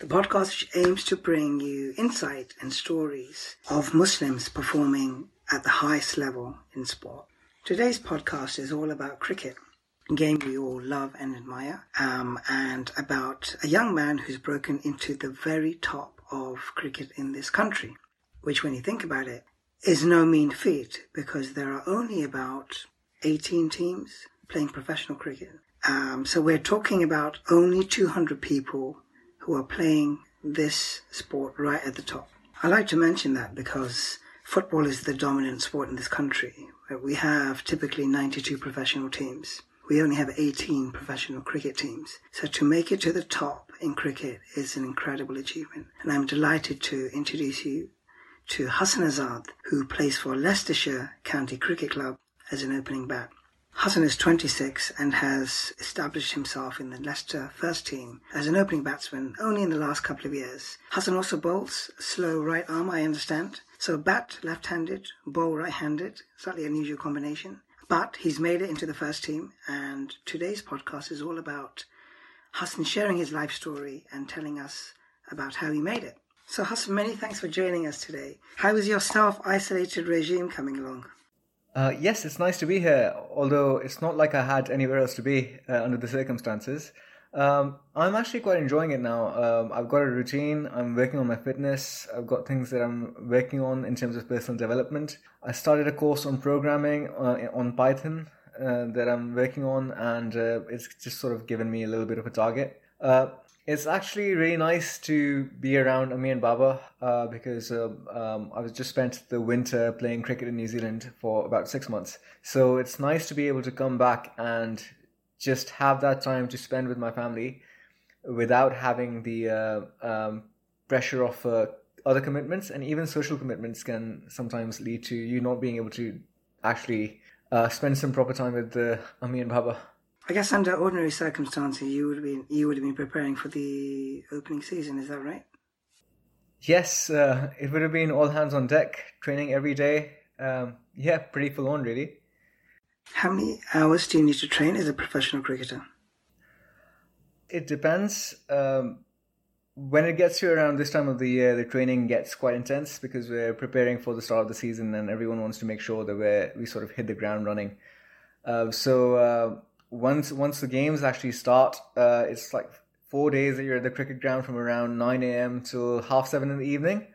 The podcast aims to bring you insight and stories of Muslims performing at the highest level in sport. Today's podcast is all about cricket, a game we all love and admire, um, and about a young man who's broken into the very top of cricket in this country, which, when you think about it, is no mean feat because there are only about 18 teams playing professional cricket. Um, so we're talking about only 200 people who are playing this sport right at the top. I like to mention that because football is the dominant sport in this country. Uh, we have typically 92 professional teams. We only have 18 professional cricket teams. So to make it to the top in cricket is an incredible achievement. And I'm delighted to introduce you to Hassan Azad, who plays for Leicestershire County Cricket Club as an opening bat. Hassan is 26 and has established himself in the Leicester first team as an opening batsman only in the last couple of years. Hassan also bowls slow right arm, I understand. So bat left-handed, bowl right-handed, slightly unusual combination. But he's made it into the first team and today's podcast is all about Hassan sharing his life story and telling us about how he made it. So Hassan, many thanks for joining us today. How is your self-isolated regime coming along? Uh, yes, it's nice to be here, although it's not like I had anywhere else to be uh, under the circumstances. Um, I'm actually quite enjoying it now. Um, I've got a routine, I'm working on my fitness, I've got things that I'm working on in terms of personal development. I started a course on programming uh, on Python uh, that I'm working on, and uh, it's just sort of given me a little bit of a target. It's actually really nice to be around Ami and Baba uh, because uh, um, I was just spent the winter playing cricket in New Zealand for about six months. So it's nice to be able to come back and just have that time to spend with my family without having the uh, um, pressure of uh, other commitments and even social commitments can sometimes lead to you not being able to actually uh, spend some proper time with uh, and Baba. I guess under ordinary circumstances, you would have been you would have been preparing for the opening season. Is that right? Yes, uh, it would have been all hands on deck, training every day. Um, yeah, pretty full on, really. How many hours do you need to train as a professional cricketer? It depends. Um, when it gets to around this time of the year, the training gets quite intense because we're preparing for the start of the season, and everyone wants to make sure that we we sort of hit the ground running. Uh, so uh, once once the games actually start, uh, it's like four days that you're at the cricket ground from around 9 a.m. till half seven in the evening.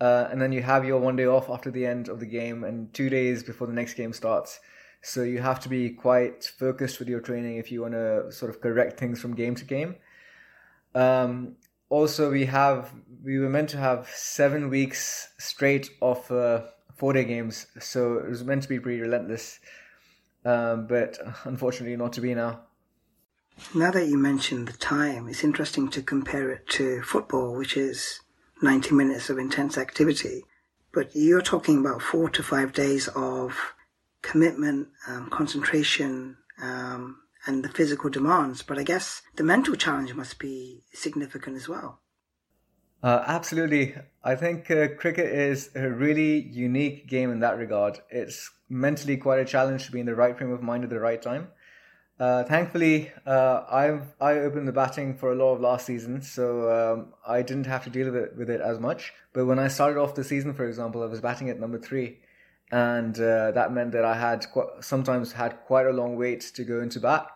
Uh, and then you have your one day off after the end of the game and two days before the next game starts. So you have to be quite focused with your training if you want to sort of correct things from game to game. Um, also, we have we were meant to have seven weeks straight of uh, four day games, so it was meant to be pretty relentless um, but unfortunately not to be now. Now that you mentioned the time, it's interesting to compare it to football, which is 90 minutes of intense activity. But you're talking about four to five days of commitment, um, concentration, um, and the physical demands. But I guess the mental challenge must be significant as well. Uh, absolutely. I think uh, cricket is a really unique game in that regard. It's mentally quite a challenge to be in the right frame of mind at the right time. Uh, thankfully, uh, I I opened the batting for a lot of last season, so um, I didn't have to deal with it, with it as much. But when I started off the season, for example, I was batting at number three, and uh, that meant that I had qu- sometimes had quite a long wait to go into bat.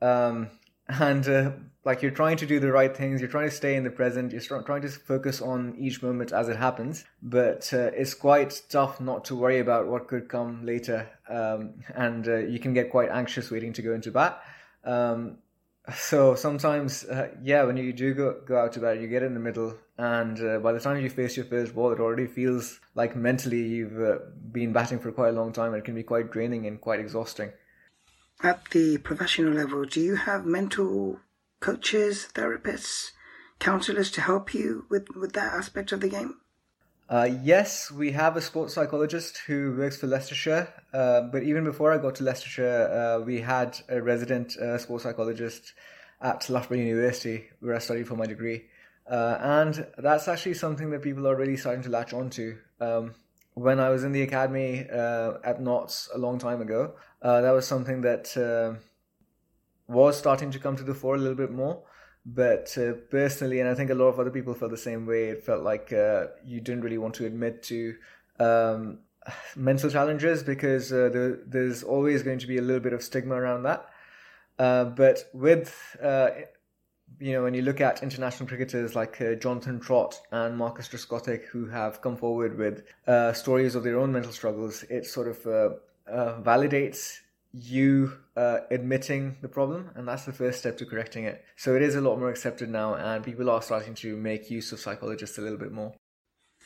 Um, and uh, like you're trying to do the right things you're trying to stay in the present you're trying to focus on each moment as it happens. But uh, it's quite tough not to worry about what could come later um, and uh, you can get quite anxious waiting to go into bat. Um, so sometimes uh, yeah when you do go, go out to bat you get in the middle and uh, by the time you face your first ball it already feels like mentally you've uh, been batting for quite a long time and it can be quite draining and quite exhausting. At the professional level, do you have mental coaches, therapists, counselors to help you with, with that aspect of the game? Uh, yes, we have a sports psychologist who works for Leicestershire. Uh, but even before I got to Leicestershire, uh, we had a resident uh, sports psychologist at Loughborough University, where I studied for my degree. Uh, and that's actually something that people are really starting to latch onto. Um, when I was in the academy uh, at Notts a long time ago, that was something that was starting to come to the fore a little bit more. But uh, personally, and I think a lot of other people felt the same way, it felt like uh, you didn't really want to admit to um, mental challenges because uh, the, there's always going to be a little bit of stigma around that. Uh, but with, uh, you know, when you look at international cricketers like uh, Jonathan Trott and Marcus Trescothick, who have come forward with stories of their own mental struggles, it sort of validates you uh, admitting the problem, and that's the first step to correcting it. So it is a lot more accepted now, and people are starting to make use of psychologists a little bit more.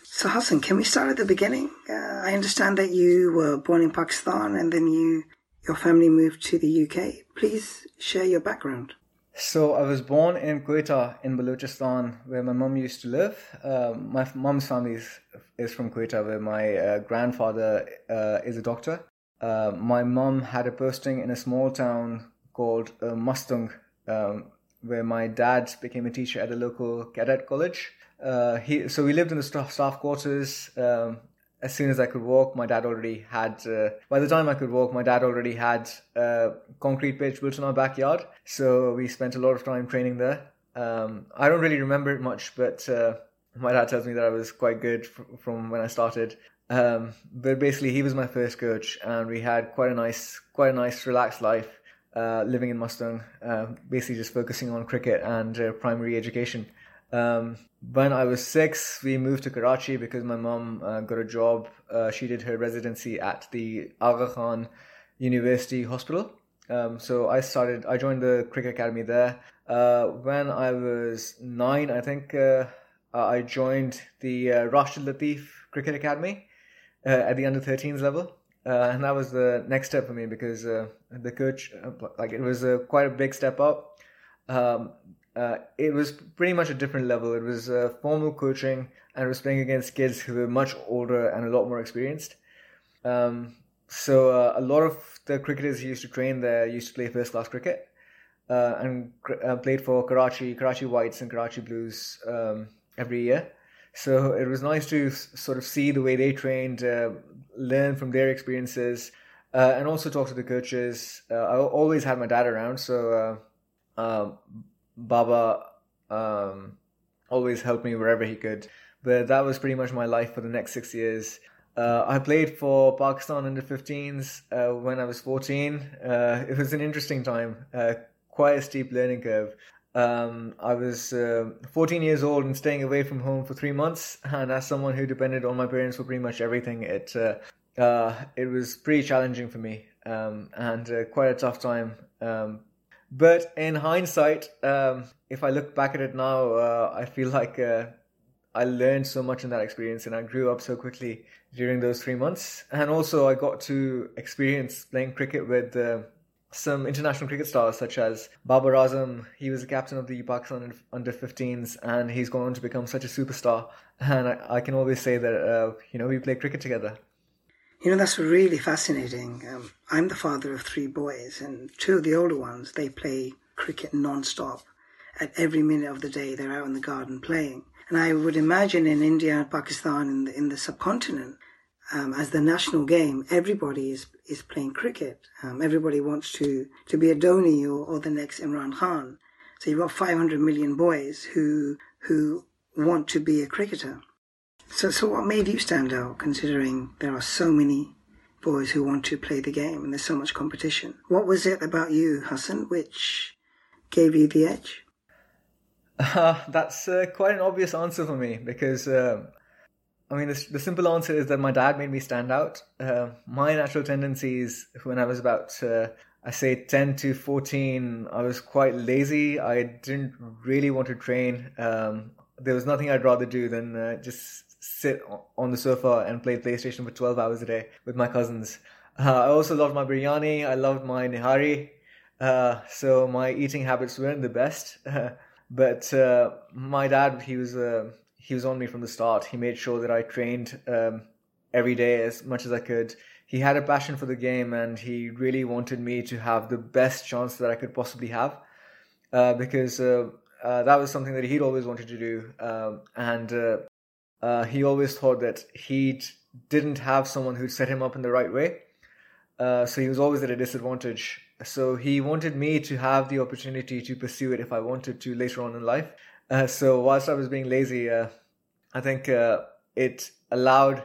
So Hassan, can we start at the beginning? Uh, I understand that you were born in Pakistan, and then you your family moved to the UK. Please share your background. So I was born in Quetta in Balochistan, where my mum used to live. Uh, my mum's family is, is from Quetta, where my uh, grandfather uh, is a doctor uh, my mom had a posting in a small town called uh, Mastung, um, where my dad became a teacher at a local cadet college. Uh, he, so we lived in the staff quarters. Um, as soon as I could walk, my dad already had. Uh, by the time I could walk, my dad already had a concrete pitch built in our backyard. So we spent a lot of time training there. Um, I don't really remember it much, but uh, my dad tells me that I was quite good from when I started. Um, but basically, he was my first coach, and we had quite a nice, quite a nice, relaxed life uh, living in Mastung, Uh, basically, just focusing on cricket and uh, primary education. Um, when I was six, we moved to Karachi because my mom uh, got a job. Uh, she did her residency at the Aga Khan University Hospital. Um, so I started. I joined the cricket academy there. Uh, when I was nine, I think I joined the Rashid Latif Cricket Academy uh, at the under 13s level. Uh, and that was the next step for me because uh, the coach, like it was quite a big step up. Um, it was pretty much a different level. It was formal coaching and it was playing against kids who were much older and a lot more experienced. Um, so uh, a lot of the cricketers who used to train there used to play first class cricket uh, and uh, played for Karachi, Karachi Whites and Karachi Blues um, every year. So it was nice to sort of see the way they trained, uh, learn from their experiences, uh, and also talk to the coaches. Uh, I always had my dad around, so uh, um, Baba um, always helped me wherever he could. But that was pretty much my life for the next six years. Uh, I played for Pakistan under 15s uh, when I was 14. it was an interesting time, quite a steep learning curve. Um, I was uh, 14 years old and staying away from home for three months, and as someone who depended on my parents for pretty much everything, it uh, uh, it was pretty challenging for me um, and uh, quite a tough time. Um, but in hindsight, um, if I look back at it now, uh, I feel like uh, I learned so much in that experience, and I grew up so quickly during those three months. And also, I got to experience playing cricket with some international cricket stars such as Babar Azam. He was the captain of the Pakistan under 15s and he's gone on to become such a superstar. And I, I can always say that, uh, you know, we play cricket together. You know, that's really fascinating. Um, I'm the father of three boys, and two of the older ones, they play cricket non-stop. At every minute of the day, they're out in the garden playing. And I would imagine in India and Pakistan, in the, in the subcontinent, um, as the national game, everybody is, is playing cricket. Um, everybody wants to, to be a Dhoni or, or the next Imran Khan. So you've got 500 million boys who, who want to be a cricketer. So, so what made you stand out considering there are so many boys who want to play the game and there's so much competition? What was it about you, Hassan, which gave you the edge? Uh, that's uh, quite an obvious answer for me because uh, I mean, the, the, simple answer is that my dad made me stand out. Uh, my natural tendencies when I was about, uh, I say, 10 to 14, I was quite lazy. I didn't really want to train. Um, there was nothing I'd rather do than uh, just sit on the sofa and play PlayStation for 12 hours a day with my cousins. Uh, I also loved my biryani. I loved my nihari. Uh, so my eating habits weren't the best. but uh, my dad, he was uh, he was on me from the start. He made sure that I trained um, every day as much as I could. He had a passion for the game, and he really wanted me to have the best chance that I could possibly have, uh, because uh, that was something that he'd always wanted to do, um, and he always thought that he didn't have someone who'd set him up in the right way. Uh, so he was always at a disadvantage. So he wanted me to have the opportunity to pursue it if I wanted to later on in life. Uh, so whilst I was being lazy, uh, I think uh, it allowed,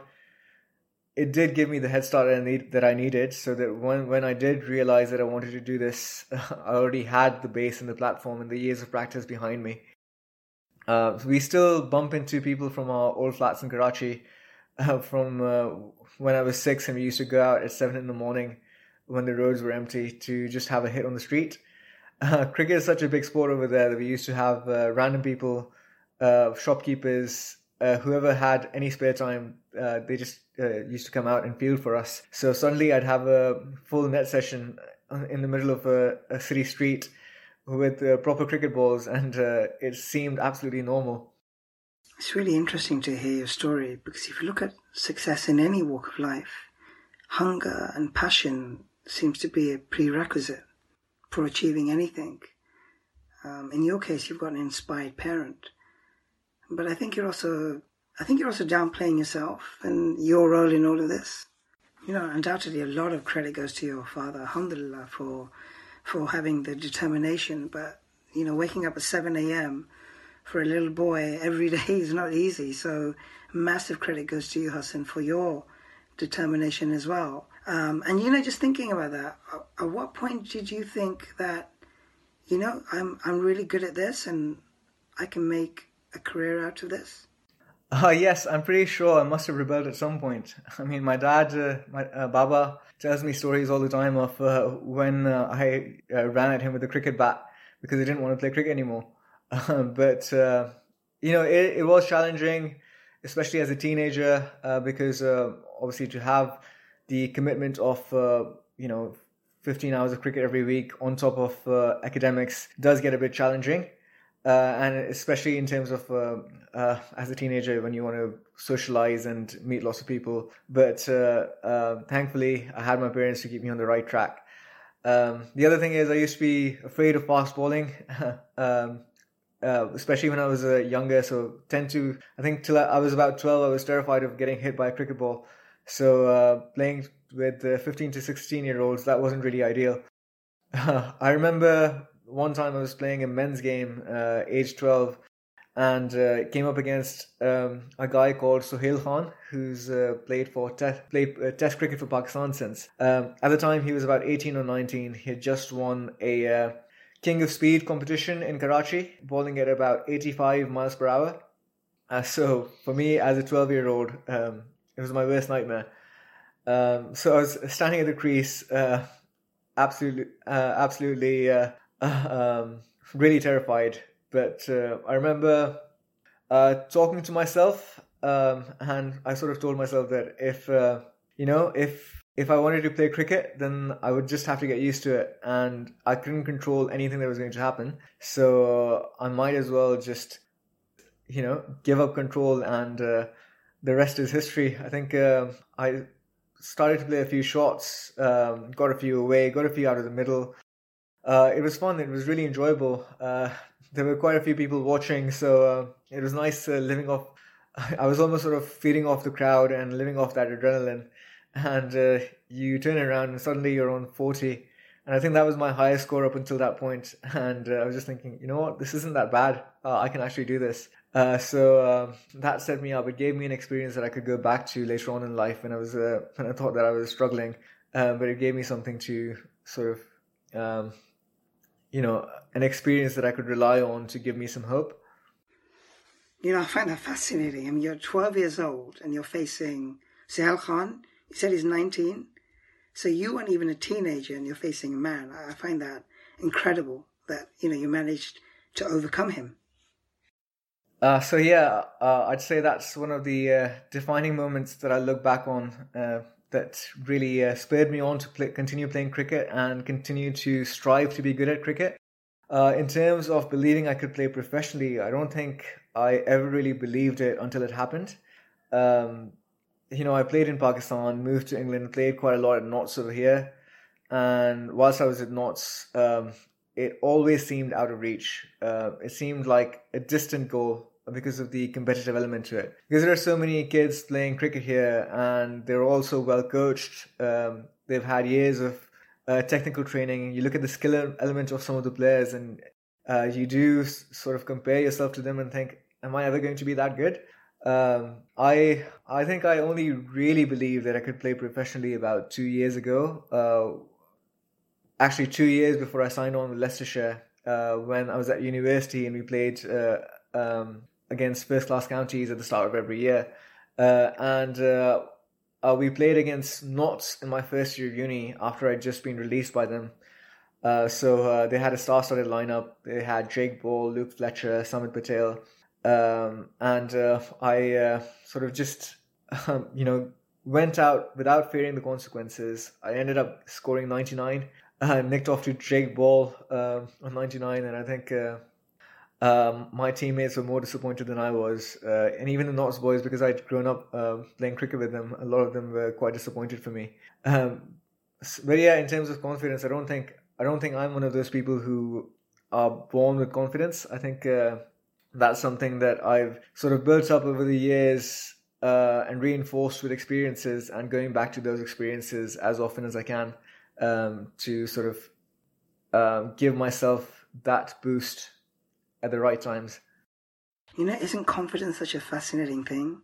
it did give me the head start I, need, that I needed. So that when when I did realize that I wanted to do this, I already had the base and the platform and the years of practice behind me. Uh, we still bump into people from our old flats in Karachi from when I was six and we used to go out at seven in the morning when the roads were empty to just have a hit on the street. Uh, cricket is such a big sport over there that we used to have uh, random people, uh, shopkeepers, uh, whoever had any spare time, uh, they just uh, used to come out and field for us. So suddenly I'd have a full net session in the middle of a, a city street with proper cricket balls, and it seemed absolutely normal. It's really interesting to hear your story because if you look at success in any walk of life, hunger and passion seems to be a prerequisite for achieving anything. Um, in your case, you've got an inspired parent, but I think you're also, I think you're also downplaying yourself and your role in all of this. You know, undoubtedly, a lot of credit goes to your father, alhamdulillah, for for having the determination. But you know, waking up at seven a.m for a little boy every day is not easy. So massive credit goes to you, Hassan, for your determination as well. Um, and you know, just thinking about that, at what point did you think that, you know, I'm I'm really good at this and I can make a career out of this? Uh, yes, I'm pretty sure I must have rebelled at some point. I mean, my dad, uh, my uh, Baba, tells me stories all the time of uh, when uh, I uh, ran at him with a cricket bat because I didn't want to play cricket anymore. but uh, you know, it, it, was challenging, especially as a teenager, uh, because uh, obviously to have the commitment of uh, you know 15 hours of cricket every week on top of uh, academics does get a bit challenging. Uh, and especially in terms of as a teenager when you want to socialize and meet lots of people. But thankfully, I had my parents to keep me on the right track. Um, the other thing is, I used to be afraid of fast bowling. um, uh, especially when I was uh, younger. So tend to, I think till I was about 12, I was terrified of getting hit by a cricket ball. So uh, playing with 15 to 16 year olds, that wasn't really ideal. I remember one time I was playing a men's game, uh, age 12, and uh, came up against um, a guy called Sohail Khan, who's uh, played for te- played Test cricket for Pakistan since. Um, at the time, he was about 18 or 19. He had just won a King of Speed competition in Karachi, bowling at about 85 miles per hour. Uh, so for me, as a 12 year old, um, it was my worst nightmare. Um, so I was standing at the crease, uh, absolutely, uh, absolutely, uh, um, really terrified. But uh, I remember uh, talking to myself, um, and I sort of told myself that if you know, if if I wanted to play cricket, then I would just have to get used to it, and I couldn't control anything that was going to happen. So I might as well just, you know, give up control, and uh, the rest is history. I think uh, I started to play a few shots, um, got a few away, got a few out of the middle. Uh, it was fun. It was really enjoyable. Uh, there were quite a few people watching, so uh, it was nice uh, living off. I was almost sort of feeding off the crowd and living off that adrenaline and uh, you turn around and suddenly you're on 40 and i think that was my highest score up until that point. And uh, i was just thinking you know what? This isn't that bad. Uh, i can actually do this. Uh, so um, that set me up. It gave me an experience that i could go back to later on in life when i was uh, when i thought that i was struggling. Um, but it gave me something to sort of um, you know an experience that i could rely on to give me some hope. You know i find that fascinating. I mean you're 12 years old and you're facing Sohail Khan. He said he's 19. So you weren't even a teenager and you're facing a man. I find that incredible that, you know, you managed to overcome him. Uh, so yeah, uh, I'd say that's one of the uh, defining moments that I look back on uh, that really uh, spurred me on to play, continue playing cricket and continue to strive to be good at cricket. Uh, in terms of believing I could play professionally, I don't think I ever really believed it until it happened. Um, you know, I played in Pakistan, moved to England, played quite a lot at Notts over here, and whilst I was at Notts, um, it always seemed out of reach. Uh, it seemed like a distant goal because of the competitive element to it. Because there are so many kids playing cricket here, and they're also well coached. Um, they've had years of uh, technical training. You look at the skill element of some of the players, and uh, you do sort of compare yourself to them and think, "Am I ever going to be that good?" Um, I I think I only really believed that I could play professionally about two years ago. Uh, actually, two years before I signed on with Leicestershire, uh, when I was at university and we played uh, um, against first class counties at the start of every year, uh, and uh, we played against Notts in my first year of uni after I'd just been released by them. Uh, so uh, they had a star-studded lineup. They had Jake Ball, Luke Fletcher, Samit Patel, um, and uh, I uh, sort of just, um, you know, went out without fearing the consequences. I ended up scoring 99, uh, nicked off to Jake Ball um, on 99, and I think um, my teammates were more disappointed than I was, uh, and even the Notts boys, because I'd grown up uh, playing cricket with them, a lot of them were quite disappointed for me. Um, but yeah, in terms of confidence, I don't think I don't think I'm one of those people who are born with confidence. I think uh, that's something that I've sort of built up over the years uh, and reinforced with experiences, and going back to those experiences as often as I can um, to sort of um, give myself that boost at the right times. You know, isn't confidence such a fascinating thing?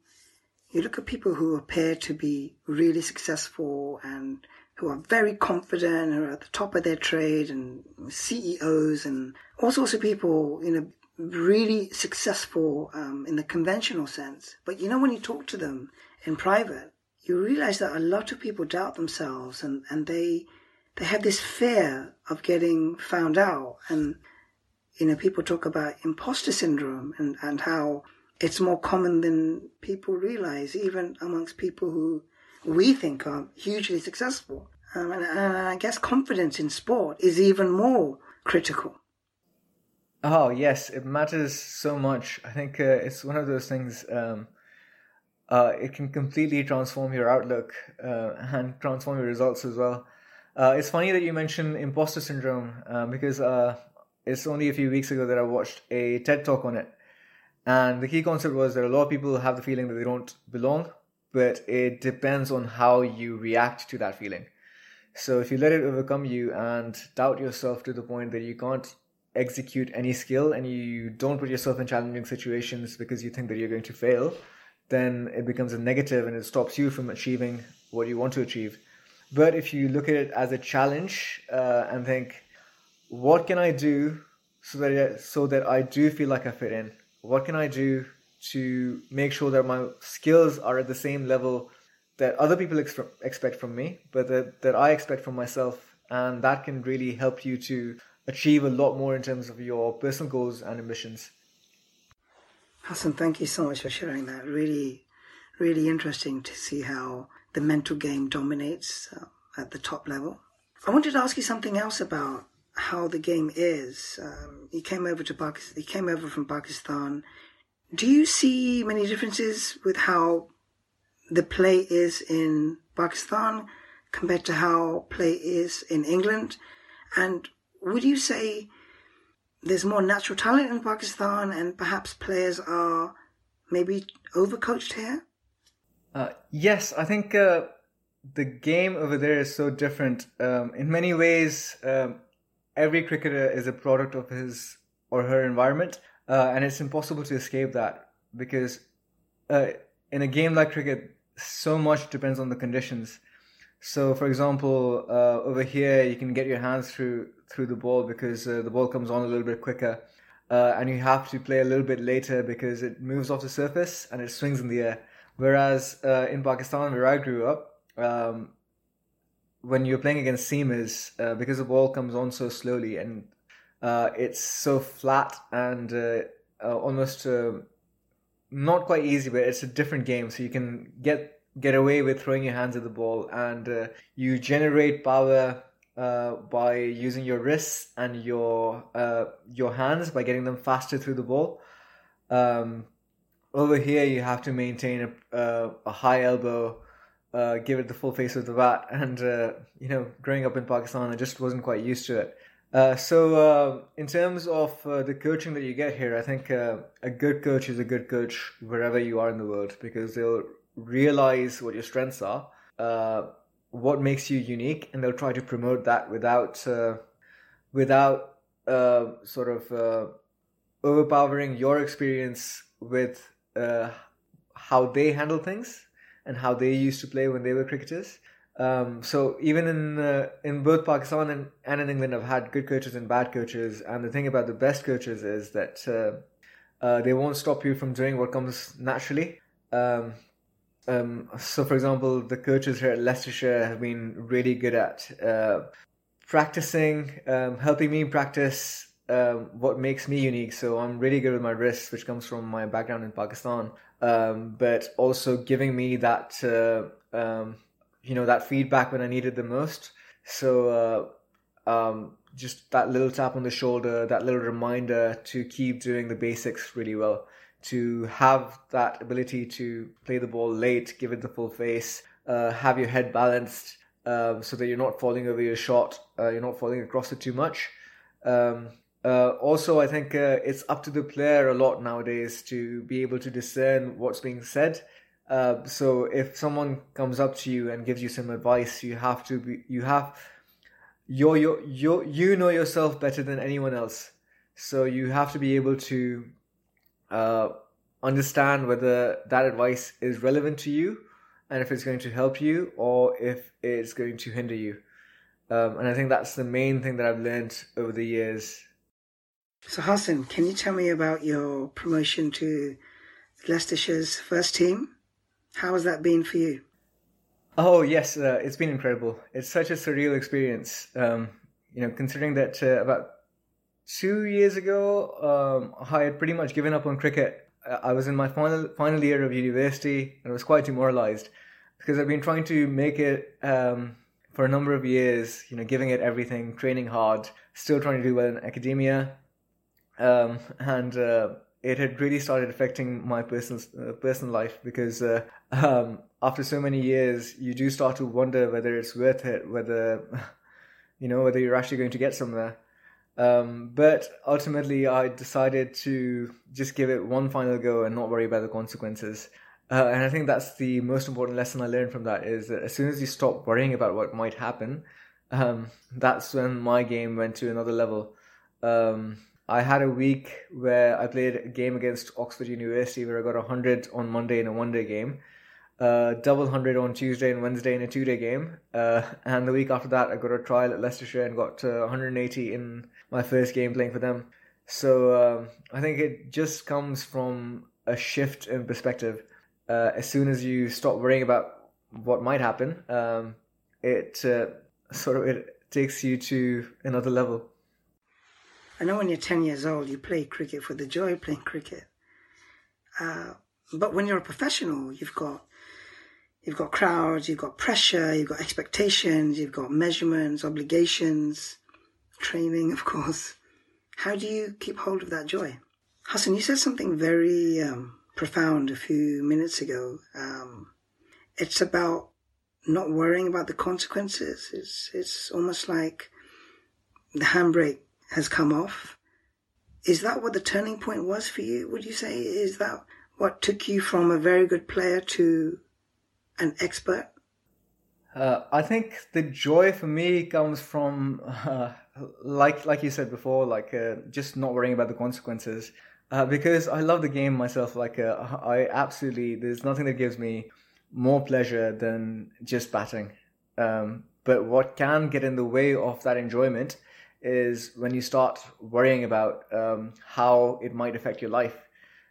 You look at people who appear to be really successful and who are very confident and are at the top of their trade and CEOs and all sorts of people, you know, really successful um, in the conventional sense. But you know, when you talk to them in private, you realize that a lot of people doubt themselves and, and they they have this fear of getting found out and you know, people talk about imposter syndrome and, and how it's more common than people realize, even amongst people who we think are hugely successful. Um, and, and, I guess confidence in sport is even more critical. Oh, yes, it matters so much. I think uh, it's one of those things, um, uh, it can completely transform your outlook uh, and transform your results as well. Uh, it's funny that you mentioned imposter syndrome um, because uh, it's only a few weeks ago that I watched a TED talk on it. And the key concept was that a lot of people have the feeling that they don't belong, but it depends on how you react to that feeling. So if you let it overcome you and doubt yourself to the point that you can't execute any skill and you don't put yourself in challenging situations because you think that you're going to fail, then it becomes a negative and it stops you from achieving what you want to achieve. But if you look at it as a challenge uh, and think, what can I do so that I, so that I do feel like I fit in? What can I do to make sure that my skills are at the same level that other people ex- expect from me, but that, that I expect from myself? And that can really help you to achieve a lot more in terms of your personal goals and ambitions. Hassan, thank you so much for sharing that. Really, really interesting to see how the mental game dominates uh, at the top level. I wanted to ask you something else about how the game is. Um, he came over to Pakistan. He came over from Pakistan. Do you see many differences with how the play is in Pakistan compared to how play is in England? And would you say there's more natural talent in Pakistan and perhaps players are maybe overcoached here? Uh, yes, I think uh, the game over there is so different. Um, in many ways, um, every cricketer is a product of his or her environment, uh, and it's impossible to escape that because uh, in a game like cricket, so much depends on the conditions. So, for example, uh, over here you can get your hands through through the ball because uh, the ball comes on a little bit quicker, uh, and you have to play a little bit later because it moves off the surface and it swings in the air. Whereas uh, in Pakistan, where I grew up, um, when you're playing against seamers, uh, because the ball comes on so slowly and uh, it's so flat and almost not quite easy, but it's a different game. So you can get get away with throwing your hands at the ball, and uh, you generate power uh, by using your wrists and your uh, your hands by getting them faster through the ball. Um, over here, you have to maintain a, uh, a high elbow, uh, give it the full face of the bat, and uh, you know, growing up in Pakistan, I just wasn't quite used to it. Uh, so, uh, in terms of uh, the coaching that you get here, I think a good coach is a good coach wherever you are in the world because they'll realize what your strengths are, uh, what makes you unique, and they'll try to promote that without uh, without sort of overpowering your experience with how they handle things and how they used to play when they were cricketers. Um, so even in uh, in both Pakistan and, and in England, I've had good coaches and bad coaches. And the thing about the best coaches is that uh, uh, they won't stop you from doing what comes naturally. Um, um, so, for example, the coaches here at Leicestershire have been really good at uh, practicing, um, helping me practice um, what makes me unique. So I'm really good with my wrists, which comes from my background in Pakistan, um, but also giving me that uh, um, you know that feedback when I needed the most. So uh, um, just that little tap on the shoulder, that little reminder to keep doing the basics really well, to have that ability to play the ball late, give it the full face, uh, have your head balanced. Um, so that you're not falling over your shot, uh, you're not falling across it too much. Um, uh, also, I think uh, it's up to the player a lot nowadays to be able to discern what's being said uh, so if someone comes up to you and gives you some advice, you have to be you have you you you you know yourself better than anyone else. So you have to be able to uh, understand whether that advice is relevant to you and if it's going to help you or if it's going to hinder you. Um, and I think that's the main thing that I've learned over the years. So Hassan, can you tell me about your promotion to Leicestershire's first team? How has that been for you? Oh yes, uh, it's been incredible. It's such a surreal experience. Um, you know, considering that uh, about two years ago, um, I had pretty much given up on cricket. I was in my final final year of university and I was quite demoralized because I've been trying to make it um, for a number of years. You know, giving it everything, training hard, still trying to do well in academia, um, and uh, it had really started affecting my personal uh, personal life because uh, um, after so many years, you do start to wonder whether it's worth it, whether you know whether you're actually going to get somewhere. Um, but ultimately, I decided to just give it one final go and not worry about the consequences. Uh, and I think that's the most important lesson I learned from that is that as soon as you stop worrying about what might happen, um, that's when my game went to another level. Um, I had a week where I played a game against Oxford University where I got 100 on Monday in a one day game, uh, double 100 on Tuesday and Wednesday in a two day game. Uh, and the week after that, I got a trial at Leicestershire and got uh, 180 in my first game playing for them. So um, I think it just comes from a shift in perspective. Uh, as soon as you stop worrying about what might happen, um, it uh, sort of it takes you to another level. I know when you're 10 years old, you play cricket for the joy of playing cricket. Uh, but when you're a professional, you've got you've got crowds, you've got pressure, you've got expectations, you've got measurements, obligations, training, of course. How do you keep hold of that joy? Hassan, you said something very um, profound a few minutes ago. Um, it's about not worrying about the consequences. It's it's almost like the handbrake has come off. Is that what the turning point was for you? Would you say is that what took you from a very good player to an expert? Uh, I think the joy for me comes from, uh, like like you said before, like uh, just not worrying about the consequences. Uh, because I love the game myself. Like uh, I absolutely, there's nothing that gives me more pleasure than just batting. Um, but what can get in the way of that enjoyment is when you start worrying about um, how it might affect your life.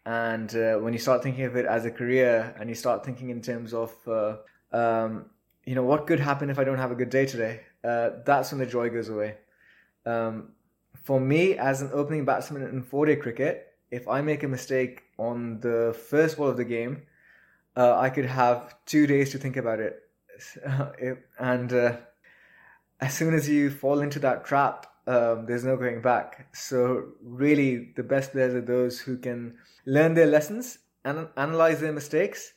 And uh, when you start thinking of it as a career and you start thinking in terms of, uh, um, you know, what could happen if I don't have a good day today, uh, that's when the joy goes away. Um, for me, as an opening batsman in four day cricket, if I make a mistake on the first ball of the game, uh, I could have two days to think about it. and uh, as soon as you fall into that trap, um, there's no going back. So, really, the best players are those who can learn their lessons and analyze their mistakes.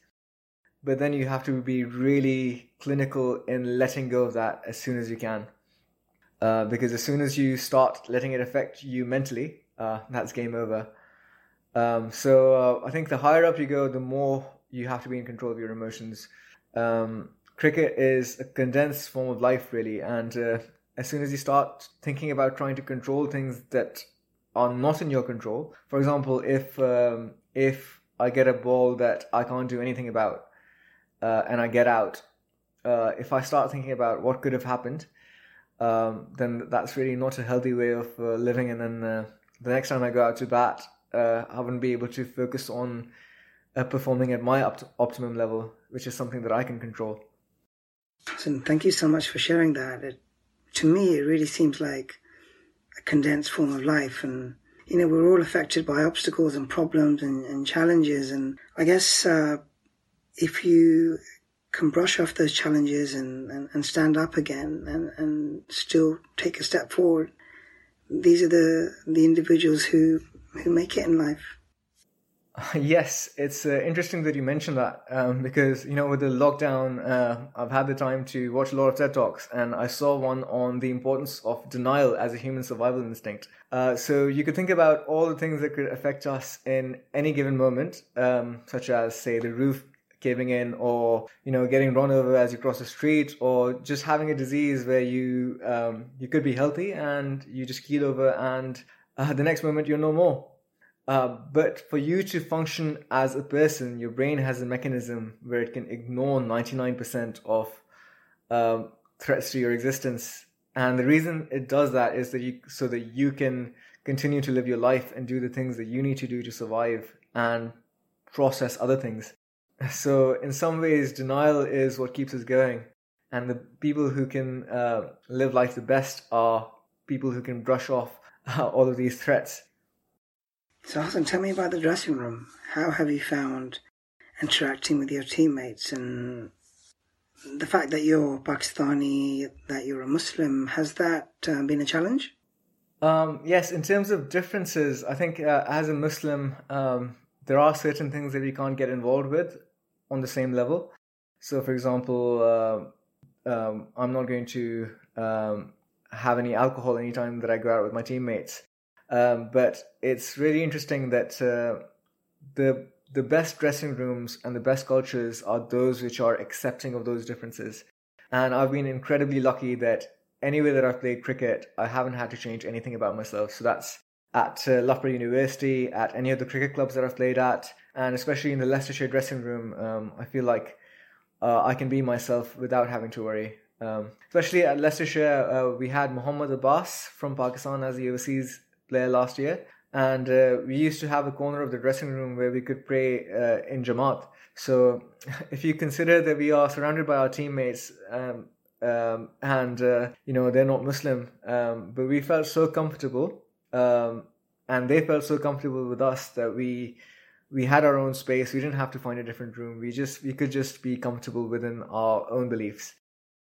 But then you have to be really clinical in letting go of that as soon as you can. Uh, because as soon as you start letting it affect you mentally, uh, that's game over. Um, so uh, I think the higher up you go, the more you have to be in control of your emotions. Um, cricket is a condensed form of life, really, and uh, as soon as you start thinking about trying to control things that are not in your control, for example, if um, if I get a ball that I can't do anything about, uh, and I get out, uh, if I start thinking about what could have happened, um, then that's really not a healthy way of uh, living. And then uh, the next time I go out to bat, uh, I wouldn't be able to focus on uh, performing at my opt- optimum level, which is something that I can control. So thank you so much for sharing that. It, to me, it really seems like a condensed form of life, and you know we're all affected by obstacles and problems and, and challenges. And I guess uh, if you can brush off those challenges and, and, and stand up again and, and still take a step forward, these are the the individuals who who make it in life. Yes, it's uh, interesting that you mentioned that um, because you know with the lockdown, uh, I've had the time to watch a lot of TED talks, and I saw one on the importance of denial as a human survival instinct. Uh, so you could think about all the things that could affect us in any given moment, um, such as say the roof caving in, or you know getting run over as you cross the street, or just having a disease where you um, you could be healthy and you just keel over, and uh, the next moment you're no more uh, but for you to function as a person, your brain has a mechanism where it can ignore 99% of um, threats to your existence. And the reason it does that is that you, so that you can continue to live your life and do the things that you need to do to survive and process other things. So in some ways, denial is what keeps us going. And the people who can uh, live life the best are people who can brush off all of these threats so, Hassan, tell me about the dressing room. How have you found interacting with your teammates and the fact that you're Pakistani, that you're a Muslim, has that uh, been a challenge? Um, yes, in terms of differences, I think uh, as a Muslim, um, there are certain things that we can't get involved with on the same level. So, for example, uh, um, I'm not going to um, have any alcohol anytime that I go out with my teammates. Um, but it's really interesting that uh, the the best dressing rooms and the best cultures are those which are accepting of those differences. And I've been incredibly lucky that anywhere that I've played cricket, I haven't had to change anything about myself. So that's at uh, Loughborough University, at any of the cricket clubs that I've played at, and especially in the Leicestershire dressing room, um, I feel like uh, I can be myself without having to worry. Um, especially at Leicestershire, uh, we had Muhammad Abbas from Pakistan as the overseas player last year, and uh, we used to have a corner of the dressing room where we could pray uh, in Jamaat. So, if you consider that we are surrounded by our teammates, um, um, and uh, you know they're not Muslim, um, but we felt so comfortable, um, and they felt so comfortable with us that we we had our own space. We didn't have to find a different room. We just we could just be comfortable within our own beliefs.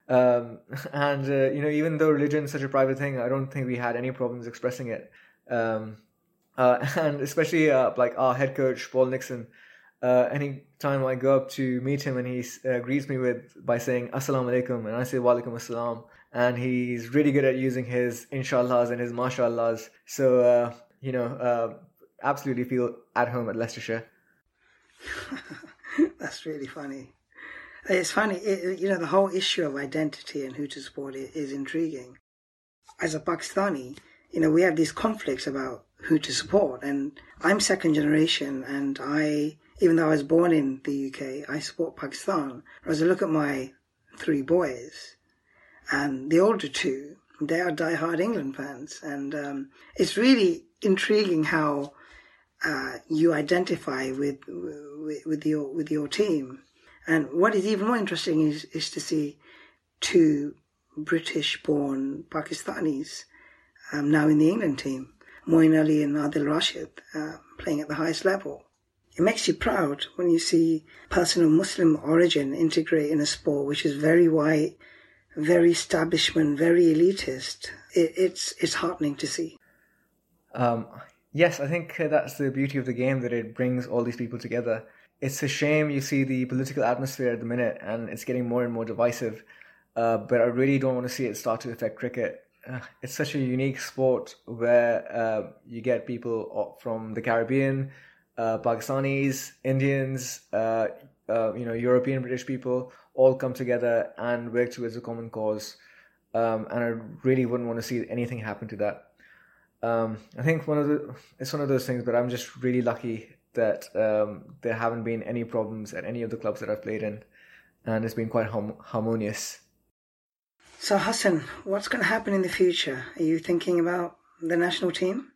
Um, and uh, you know, even though religion is such a private thing, I don't think we had any problems expressing it. Um, uh, and especially uh, like our head coach Paul Nixon. Uh, any time I go up to meet him and he uh, greets me with by saying Assalamu alaikum and I say Wa alaikum assalam and he's really good at using his inshallahs and his mashallahs. So uh, you know uh, absolutely feel at home at Leicestershire. That's really funny. It's funny it, you know the whole issue of identity and who to support is intriguing. As a Pakistani you know, we have these conflicts about who to support. And I'm second generation, and I, even though I was born in the UK, I support Pakistan. As I look at my three boys, and the older two, they are die-hard England fans, and um, it's really intriguing how uh, you identify with, with with your with your team. And what is even more interesting is is to see two British-born Pakistanis um, now in the England team. Moeen Ali and Adil Rashid uh, playing at the highest level. it makes you proud when you see a person of Muslim origin integrate in a sport which is very white, very establishment, very elitist. It, it's it's heartening to see. Um, yes, I think that's the beauty of the game that it brings all these people together. It's a shame you see the political atmosphere at the minute, and it's getting more and more divisive. Uh, but I really don't want to see it start to affect cricket. It's such a unique sport where uh, you get people from the Caribbean, uh, Pakistanis, Indians, uh, uh, you know, European British people all come together and work towards a common cause. Um, and I really wouldn't want to see anything happen to that. Um, I think one of the it's one of those things, but I'm just really lucky that um, there haven't been any problems at any of the clubs that I've played in, and it's been quite hum- harmonious. So Hassan, what's going to happen in the future? Are you thinking about the national team?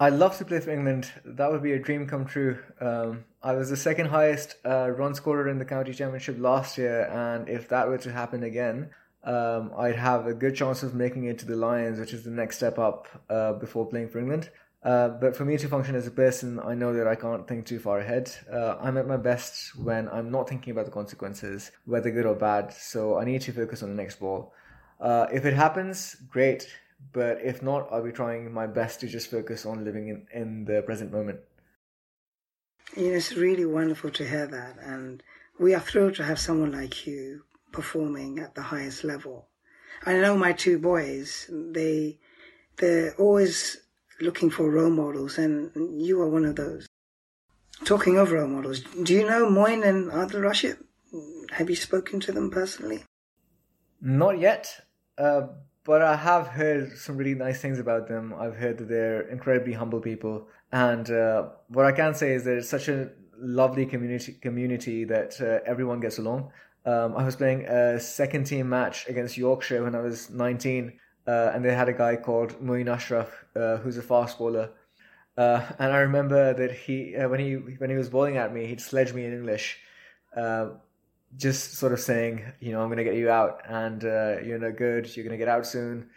I'd love to play for England. That would be a dream come true. Um, I was the second highest uh, run scorer in the county championship last year, and if that were to happen again, um, I'd have a good chance of making it to the Lions, which is the next step up uh, before playing for England. Uh, but for me to function as a person, I know that I can't think too far ahead. Uh, I'm at my best when I'm not thinking about the consequences, whether good or bad. So I need to focus on the next ball. Uh, if it happens, great. But if not, I'll be trying my best to just focus on living in, in the present moment. It's really wonderful to hear that. And we are thrilled to have someone like you performing at the highest level. I know my two boys, they, they're always looking for role models, and you are one of those. Talking of role models, do you know Moeen and Adil Rashid? Have you spoken to them personally? Not yet, uh, but I have heard some really nice things about them. I've heard that they're incredibly humble people, and uh, what I can say is it's such a lovely community community that uh, everyone gets along. Um, I was playing a second team match against Yorkshire when I was 19, uh, and they had a guy called Moin Ashraf, uh, who's a fast bowler. Uh, and I remember that he, uh, when he when he was bowling at me, he'd sledge me in English, uh, just sort of saying, you know, I'm going to get you out, and uh, you're no good. You're going to get out soon.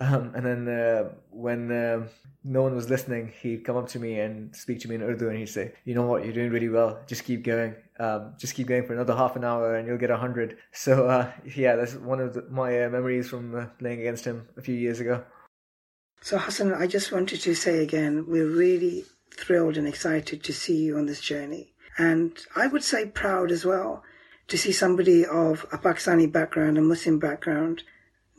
Um, and then when no one was listening, he'd come up to me and speak to me in Urdu, and he'd say, "You know what? You're doing really well. Just keep going. Um, just keep going for another half an hour, and you'll get a hundred. So uh, yeah, that's one of the, my uh, memories from uh, playing against him a few years ago. So Hassan, I just wanted to say again, we're really thrilled and excited to see you on this journey, and I would say proud as well to see somebody of a Pakistani background, a Muslim background,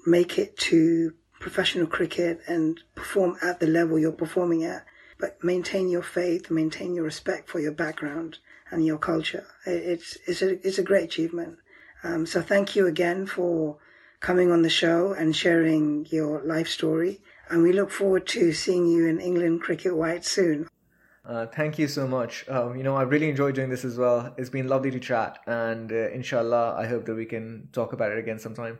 make it to professional cricket and perform at the level you're performing at, but maintain your faith, maintain your respect for your background and your culture. It's, it's, a, it's a great achievement. Um, so thank you again for coming on the show and sharing your life story. And we look forward to seeing you in England Cricket White soon. Uh, thank you so much. Um, you know, I really enjoyed doing this as well. It's been lovely to chat, and uh, inshallah, I hope that we can talk about it again sometime.